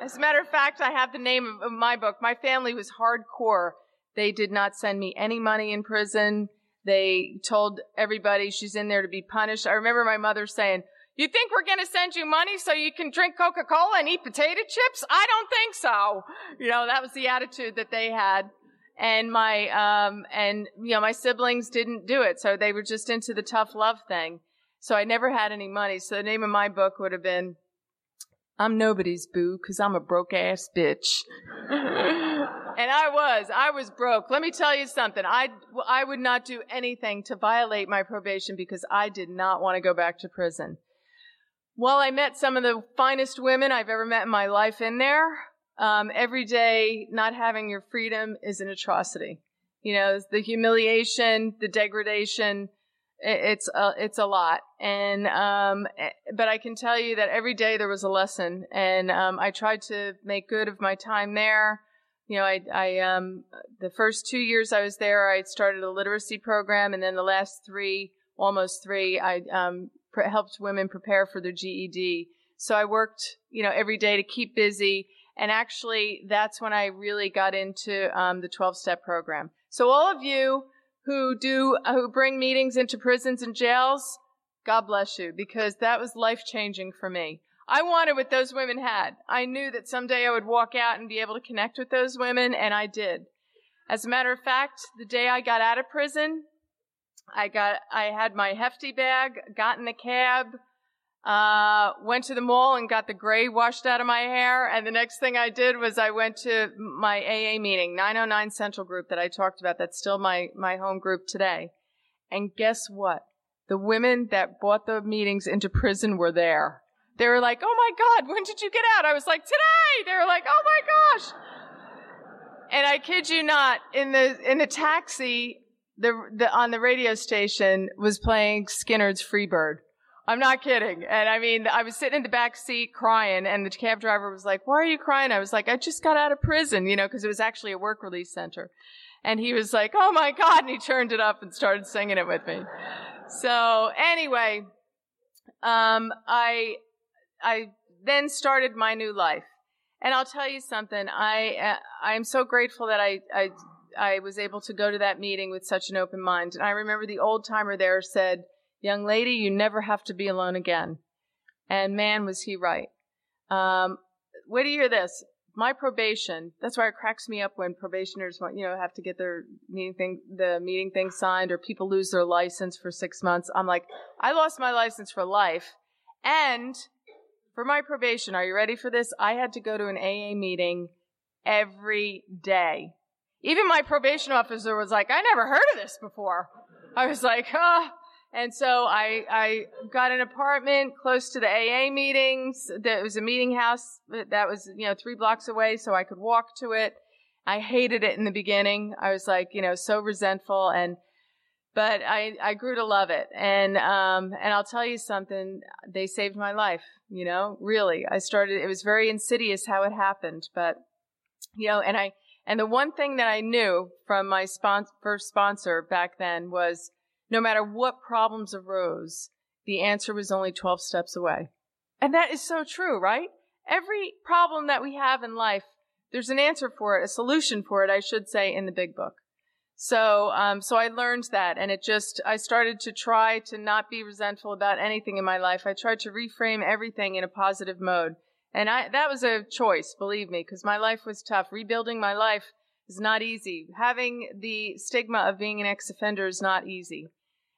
As a matter of fact, I have the name of my book. My family was hardcore. They did not send me any money in prison. They told everybody she's in there to be punished. I remember my mother saying, you think we're going to send you money so you can drink Coca-Cola and eat potato chips? I don't think so. You know, that was the attitude that they had. And my, um, and, you know, my siblings didn't do it. So they were just into the tough love thing. So I never had any money. So the name of my book would have been, I'm nobody's boo because I'm a broke ass bitch. and I was, I was broke. Let me tell you something. I, I would not do anything to violate my probation because I did not want to go back to prison. While I met some of the finest women I've ever met in my life in there, um, every day not having your freedom is an atrocity. You know, the humiliation, the degradation, it's a, it's a lot. And, um, eh, but I can tell you that every day there was a lesson and, um, I tried to make good of my time there. You know, I, I, um, the first two years I was there, I started a literacy program and then the last three, almost three, I, um, helped women prepare for their GED. So I worked, you know, every day to keep busy. And actually, that's when I really got into um, the 12 step program. So all of you who do, uh, who bring meetings into prisons and jails, God bless you, because that was life changing for me. I wanted what those women had. I knew that someday I would walk out and be able to connect with those women, and I did. As a matter of fact, the day I got out of prison, I got, I had my hefty bag, got in the cab, uh, went to the mall and got the gray washed out of my hair. And the next thing I did was I went to my AA meeting, 909 Central Group that I talked about. That's still my, my home group today. And guess what? The women that bought the meetings into prison were there. They were like, Oh my God, when did you get out? I was like, today. They were like, Oh my gosh. And I kid you not, in the, in the taxi, the, the, on the radio station was playing Skynyrd's Freebird. I'm not kidding. And I mean, I was sitting in the back seat crying and the cab driver was like, why are you crying? I was like, I just got out of prison, you know, cause it was actually a work release center. And he was like, oh my God. And he turned it up and started singing it with me. So anyway, um, I, I then started my new life. And I'll tell you something. I, uh, I'm so grateful that I, I I was able to go to that meeting with such an open mind. And I remember the old timer there said, Young lady, you never have to be alone again. And man, was he right. Um, wait to hear this. My probation, that's why it cracks me up when probationers want, you know, have to get their meeting thing, the meeting thing signed or people lose their license for six months. I'm like, I lost my license for life. And for my probation, are you ready for this? I had to go to an AA meeting every day even my probation officer was like, I never heard of this before. I was like, ah. And so I, I got an apartment close to the AA meetings. There was a meeting house that was, you know, three blocks away so I could walk to it. I hated it in the beginning. I was like, you know, so resentful and, but I, I grew to love it. And, um, and I'll tell you something, they saved my life, you know, really. I started, it was very insidious how it happened, but, you know, and I, and the one thing that I knew from my first sponsor back then was no matter what problems arose, the answer was only 12 steps away. And that is so true, right? Every problem that we have in life, there's an answer for it, a solution for it, I should say, in the big book. So, um, so I learned that and it just, I started to try to not be resentful about anything in my life. I tried to reframe everything in a positive mode. And I, that was a choice, believe me, because my life was tough. Rebuilding my life is not easy. Having the stigma of being an ex-offender is not easy.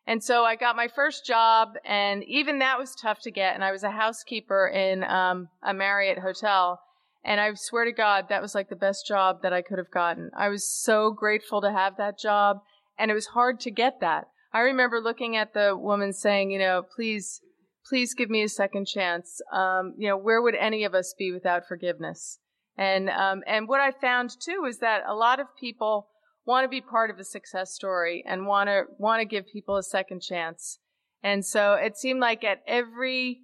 And so I got my first job, and even that was tough to get. And I was a housekeeper in um, a Marriott hotel. And I swear to God, that was like the best job that I could have gotten. I was so grateful to have that job, and it was hard to get that. I remember looking at the woman saying, you know, please please give me a second chance. Um, you know, where would any of us be without forgiveness? And um, and what I found too is that a lot of people want to be part of a success story and want to want to give people a second chance. And so it seemed like at every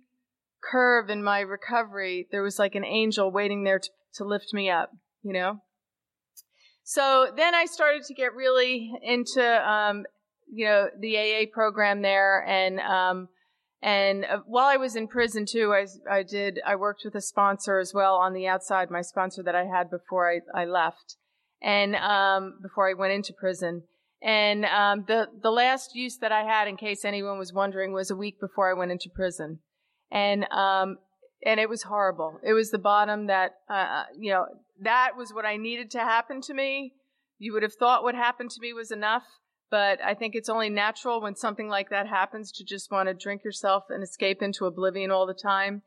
curve in my recovery, there was like an angel waiting there to, to lift me up, you know? So then I started to get really into, um, you know, the AA program there. And, um, and uh, while I was in prison too, I, I did, I worked with a sponsor as well on the outside, my sponsor that I had before I, I left and, um, before I went into prison. And, um, the, the last use that I had, in case anyone was wondering, was a week before I went into prison. And, um, and it was horrible. It was the bottom that, uh, uh, you know, that was what I needed to happen to me. You would have thought what happened to me was enough, but I think it's only natural when something like that happens to just want to drink yourself and escape into oblivion all the time.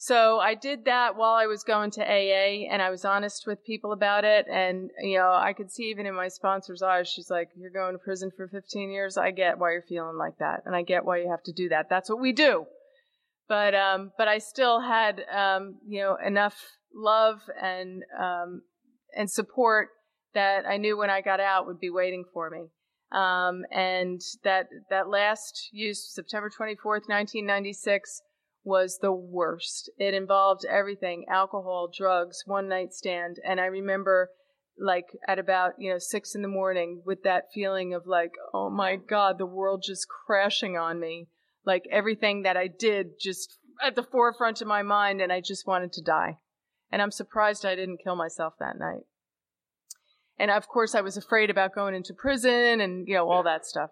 So I did that while I was going to AA and I was honest with people about it. And, you know, I could see even in my sponsor's eyes, she's like, you're going to prison for 15 years. I get why you're feeling like that. And I get why you have to do that. That's what we do but um, but I still had um, you know enough love and um, and support that I knew when I got out would be waiting for me. Um, and that that last use, September 24th, 1996, was the worst. It involved everything: alcohol, drugs, one night stand, and I remember like at about you know six in the morning with that feeling of like oh my god the world just crashing on me like everything that I did just at the forefront of my mind and I just wanted to die. And I'm surprised I didn't kill myself that night. And of course I was afraid about going into prison and, you know, all that stuff.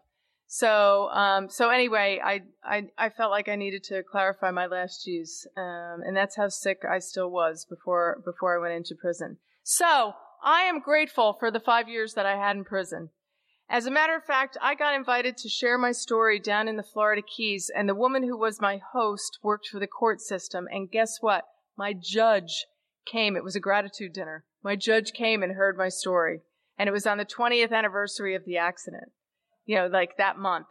So, um, so anyway, I, I, I felt like I needed to clarify my last use. Um, and that's how sick I still was before, before I went into prison. So, I am grateful for the five years that I had in prison. As a matter of fact, I got invited to share my story down in the Florida Keys, and the woman who was my host worked for the court system. And guess what? My judge came. It was a gratitude dinner. My judge came and heard my story. And it was on the 20th anniversary of the accident, you know, like that month.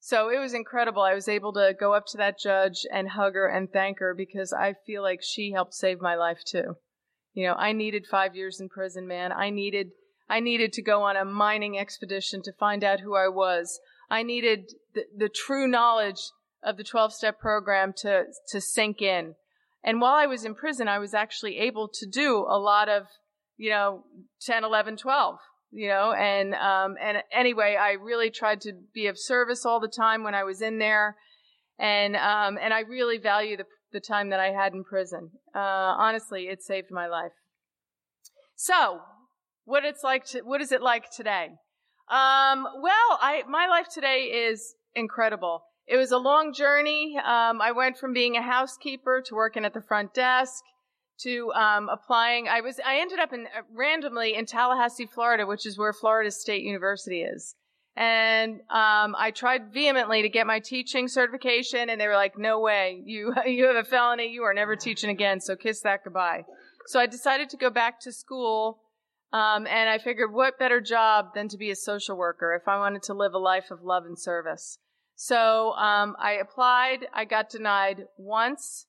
So it was incredible. I was able to go up to that judge and hug her and thank her because I feel like she helped save my life too. You know, I needed five years in prison, man. I needed I needed to go on a mining expedition to find out who I was. I needed the, the true knowledge of the 12 step program to, to sink in. And while I was in prison, I was actually able to do a lot of, you know, 10, 11, 12, you know, and, um, and anyway, I really tried to be of service all the time when I was in there. And, um, and I really value the, the time that I had in prison. Uh, honestly, it saved my life. So, what it's like to, what is it like today? Um, well, I, my life today is incredible. It was a long journey. Um, I went from being a housekeeper to working at the front desk to um, applying. I was I ended up in uh, randomly in Tallahassee, Florida, which is where Florida State University is. And um, I tried vehemently to get my teaching certification, and they were like, "No way! You you have a felony. You are never teaching again. So kiss that goodbye." So I decided to go back to school um, and I figured, what better job than to be a social worker if I wanted to live a life of love and service? So um, I applied. I got denied once,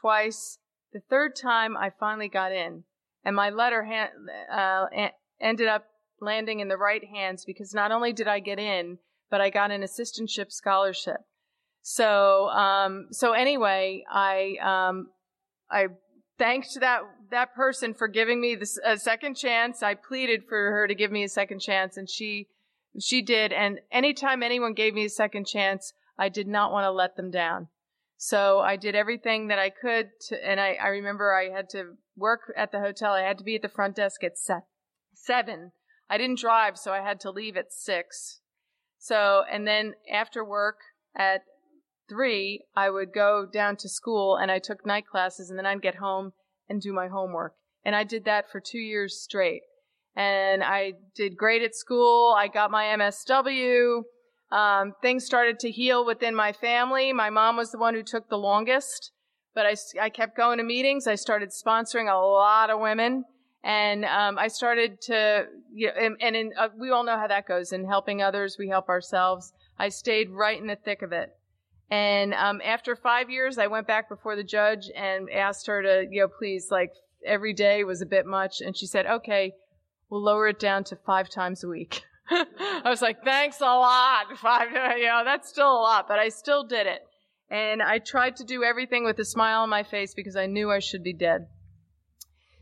twice. The third time, I finally got in, and my letter ha- uh, ended up landing in the right hands because not only did I get in, but I got an assistantship scholarship. So, um, so anyway, I, um, I thanked that that person for giving me this, a second chance. I pleaded for her to give me a second chance and she, she did. And anytime anyone gave me a second chance, I did not want to let them down. So I did everything that I could to, and I, I remember I had to work at the hotel. I had to be at the front desk at se- seven. I didn't drive, so I had to leave at six. So, and then after work at three, I would go down to school and I took night classes and then I'd get home and do my homework. And I did that for two years straight. And I did great at school. I got my MSW. Um, things started to heal within my family. My mom was the one who took the longest, but I, I kept going to meetings. I started sponsoring a lot of women. And um, I started to, you know, and, and in, uh, we all know how that goes. In helping others, we help ourselves. I stayed right in the thick of it. And um, after five years, I went back before the judge and asked her to, you know, please, like every day was a bit much. And she said, okay, we'll lower it down to five times a week. I was like, thanks a lot. Five, you know, that's still a lot, but I still did it. And I tried to do everything with a smile on my face because I knew I should be dead.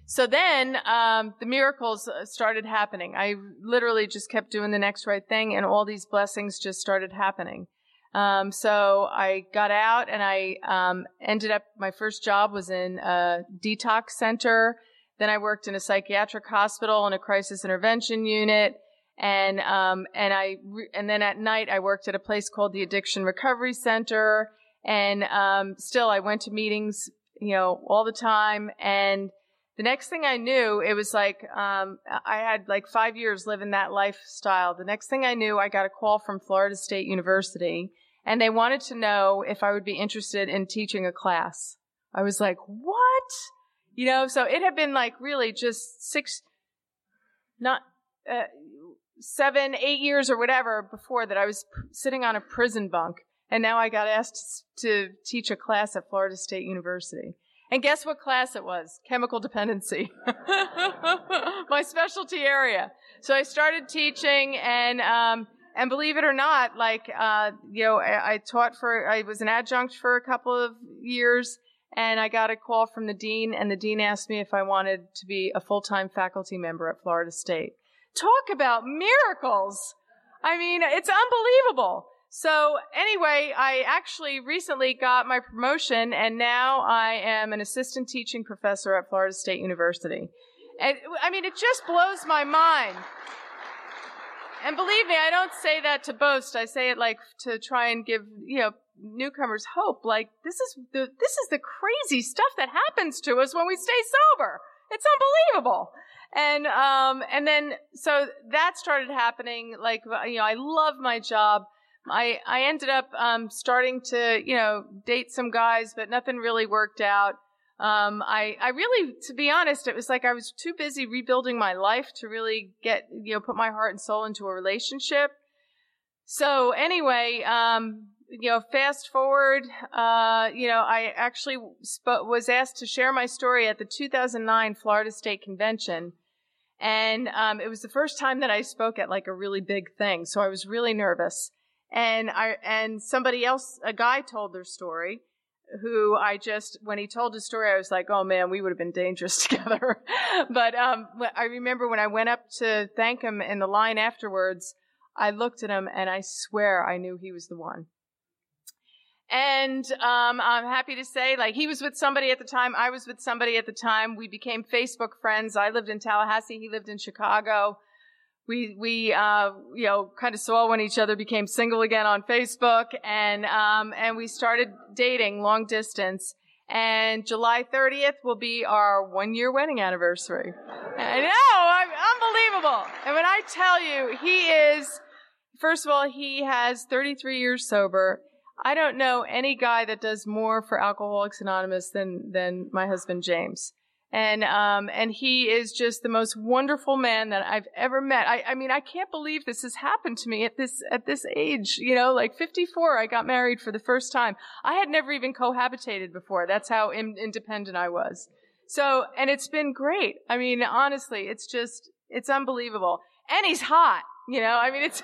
So then um, the miracles uh, started happening. I literally just kept doing the next right thing, and all these blessings just started happening. Um, so I got out, and I um, ended up. My first job was in a detox center. Then I worked in a psychiatric hospital in a crisis intervention unit, and um, and I re- and then at night I worked at a place called the Addiction Recovery Center. And um, still, I went to meetings, you know, all the time, and the next thing I knew, it was like um, I had like five years living that lifestyle. The next thing I knew, I got a call from Florida State University, and they wanted to know if I would be interested in teaching a class. I was like, what? You know, so it had been like really just six, not uh, seven, eight years or whatever before that I was p- sitting on a prison bunk, and now I got asked to teach a class at Florida State University. And guess what class it was? Chemical dependency. My specialty area. So I started teaching and, um, and believe it or not, like, uh, you know, I, I taught for, I was an adjunct for a couple of years and I got a call from the dean and the dean asked me if I wanted to be a full-time faculty member at Florida State. Talk about miracles. I mean, it's unbelievable. So anyway, I actually recently got my promotion and now I am an assistant teaching professor at Florida State University. And I mean, it just blows my mind. And believe me, I don't say that to boast. I say it like to try and give, you know, newcomers hope. Like this is the, this is the crazy stuff that happens to us when we stay sober. It's unbelievable. And, um, and then, so that started happening. Like, you know, I love my job. I, I ended up um, starting to, you know, date some guys, but nothing really worked out. Um, I, I really, to be honest, it was like I was too busy rebuilding my life to really get, you know, put my heart and soul into a relationship. So anyway, um, you know, fast forward, uh, you know, I actually sp- was asked to share my story at the 2009 Florida State Convention. And um, it was the first time that I spoke at like a really big thing. So I was really nervous and I and somebody else, a guy told their story. Who I just when he told his story, I was like, oh man, we would have been dangerous together. but um, I remember when I went up to thank him in the line afterwards, I looked at him and I swear I knew he was the one. And um, I'm happy to say, like, he was with somebody at the time. I was with somebody at the time. We became Facebook friends. I lived in Tallahassee. He lived in Chicago we we uh, you know kind of saw when each other became single again on Facebook, and um, and we started dating long distance. And July 30th will be our one year wedding anniversary. I know, I'm unbelievable. And when I tell you, he is, first of all, he has 33 years sober. I don't know any guy that does more for Alcoholics Anonymous than than my husband James and um, and he is just the most wonderful man that I've ever met. I, I mean, I can't believe this has happened to me at this at this age. You know, like 54, I got married for the first time. I had never even cohabitated before. That's how in, independent I was. So, and it's been great. I mean, honestly, it's just it's unbelievable. And he's hot. You know, I mean, it's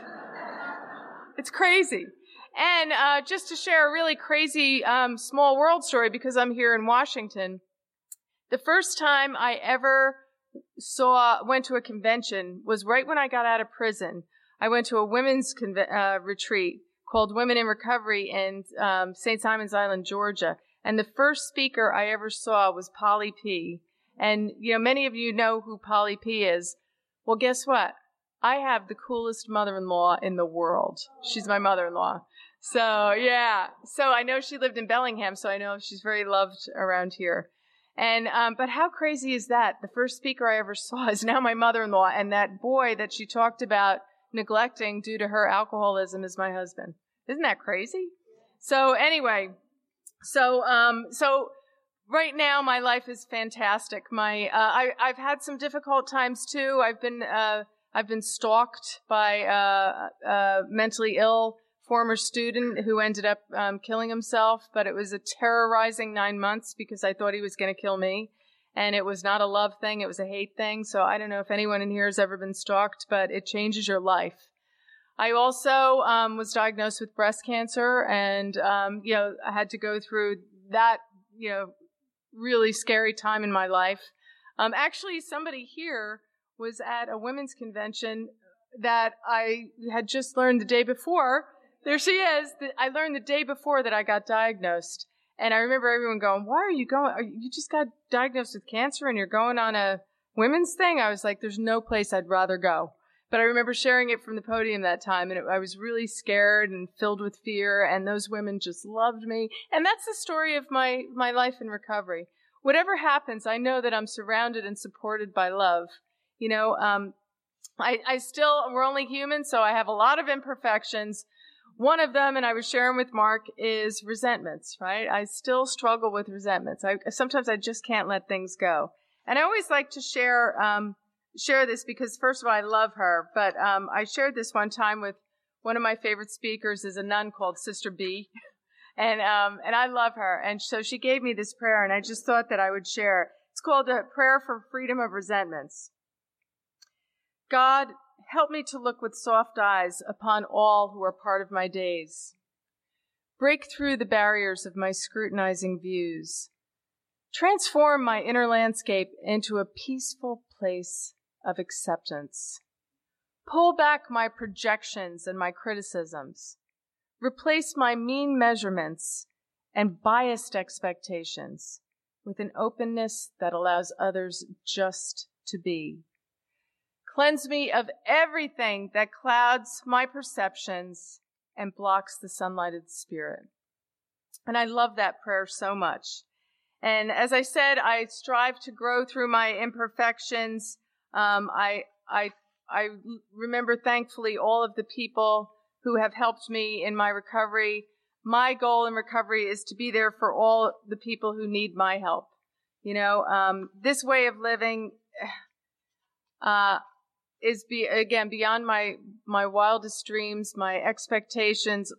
it's crazy. And uh, just to share a really crazy um, small world story, because I'm here in Washington. The first time I ever saw, went to a convention was right when I got out of prison. I went to a women's uh, retreat called Women in Recovery in um, St. Simon's Island, Georgia. And the first speaker I ever saw was Polly P. And, you know, many of you know who Polly P is. Well, guess what? I have the coolest mother-in-law in the world. She's my mother-in-law. So, yeah. So I know she lived in Bellingham, so I know she's very loved around here. And, um, but how crazy is that? The first speaker I ever saw is now my mother-in-law, and that boy that she talked about neglecting due to her alcoholism is my husband. Isn't that crazy? So anyway, so, um, so right now my life is fantastic. My, uh, I, I've had some difficult times too. I've been, uh, I've been stalked by, uh mentally ill former student who ended up um, killing himself, but it was a terrorizing nine months because I thought he was going to kill me. And it was not a love thing, it was a hate thing. So I don't know if anyone in here has ever been stalked, but it changes your life. I also um, was diagnosed with breast cancer, and um, you know I had to go through that you know really scary time in my life. Um, actually, somebody here was at a women's convention that I had just learned the day before. There she is. I learned the day before that I got diagnosed. And I remember everyone going, why are you going? You just got diagnosed with cancer and you're going on a women's thing? I was like, there's no place I'd rather go. But I remember sharing it from the podium that time and it, I was really scared and filled with fear and those women just loved me. And that's the story of my, my life in recovery. Whatever happens, I know that I'm surrounded and supported by love. You know, um, I, I still, we're only human, so I have a lot of imperfections. One of them, and I was sharing with Mark, is resentments, right? I still struggle with resentments. I, sometimes I just can't let things go. And I always like to share, um, share this because first of all, I love her, but, um, I shared this one time with one of my favorite speakers is a nun called Sister B. and, um, and I love her. And so she gave me this prayer and I just thought that I would share. It's called a prayer for freedom of resentments. God, help me to look with soft eyes upon all who are part of my days. Break through the barriers of my scrutinizing views. Transform my inner landscape into a peaceful place of acceptance. Pull back my projections and my criticisms. Replace my mean measurements and biased expectations with an openness that allows others just to be. Cleanse me of everything that clouds my perceptions and blocks the sunlight of the Spirit. And I love that prayer so much. And as I said, I strive to grow through my imperfections. Um, I, I, I remember thankfully all of the people who have helped me in my recovery. My goal in recovery is to be there for all the people who need my help. You know, um, this way of living, uh, is be again beyond my my wildest dreams, my expectations.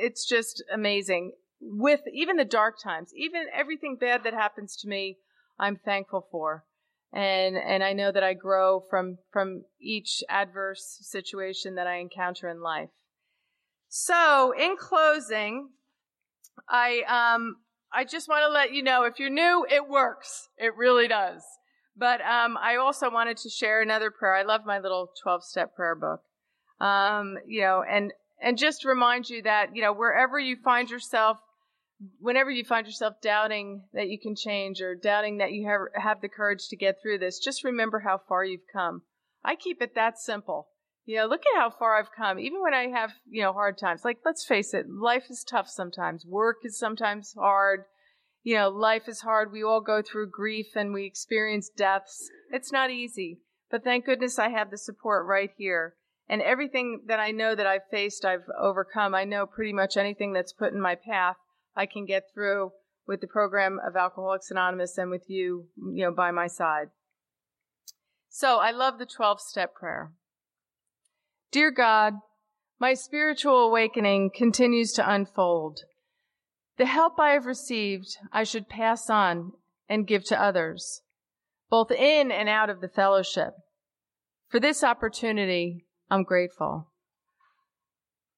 It's just amazing. With even the dark times, even everything bad that happens to me, I'm thankful for. And and I know that I grow from from each adverse situation that I encounter in life. So, in closing, I um I just want to let you know if you're new, it works. It really does. But um, I also wanted to share another prayer. I love my little 12 step prayer book. Um, you know, and, and just remind you that, you know, wherever you find yourself, whenever you find yourself doubting that you can change or doubting that you have, have the courage to get through this, just remember how far you've come. I keep it that simple. You know, look at how far I've come. Even when I have, you know, hard times. Like, let's face it, life is tough sometimes. Work is sometimes hard you know, life is hard. We all go through grief and we experience deaths. It's not easy, but thank goodness I have the support right here. And everything that I know that I've faced, I've overcome. I know pretty much anything that's put in my path, I can get through with the program of Alcoholics Anonymous and with you, you know, by my side. So I love the 12 step prayer. Dear God, my spiritual awakening continues to unfold. The help I have received, I should pass on and give to others, both in and out of the fellowship. For this opportunity, I'm grateful.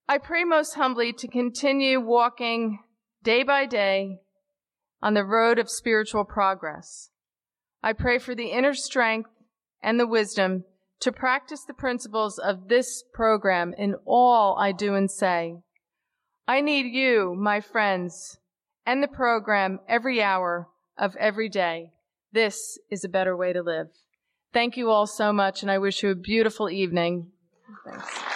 I pray most humbly to continue walking day by day on the road of spiritual progress. I pray for the inner strength and the wisdom to practice the principles of this program in all I do and say. I need you, my friends, and the program every hour of every day. This is a better way to live. Thank you all so much, and I wish you a beautiful evening. Thanks.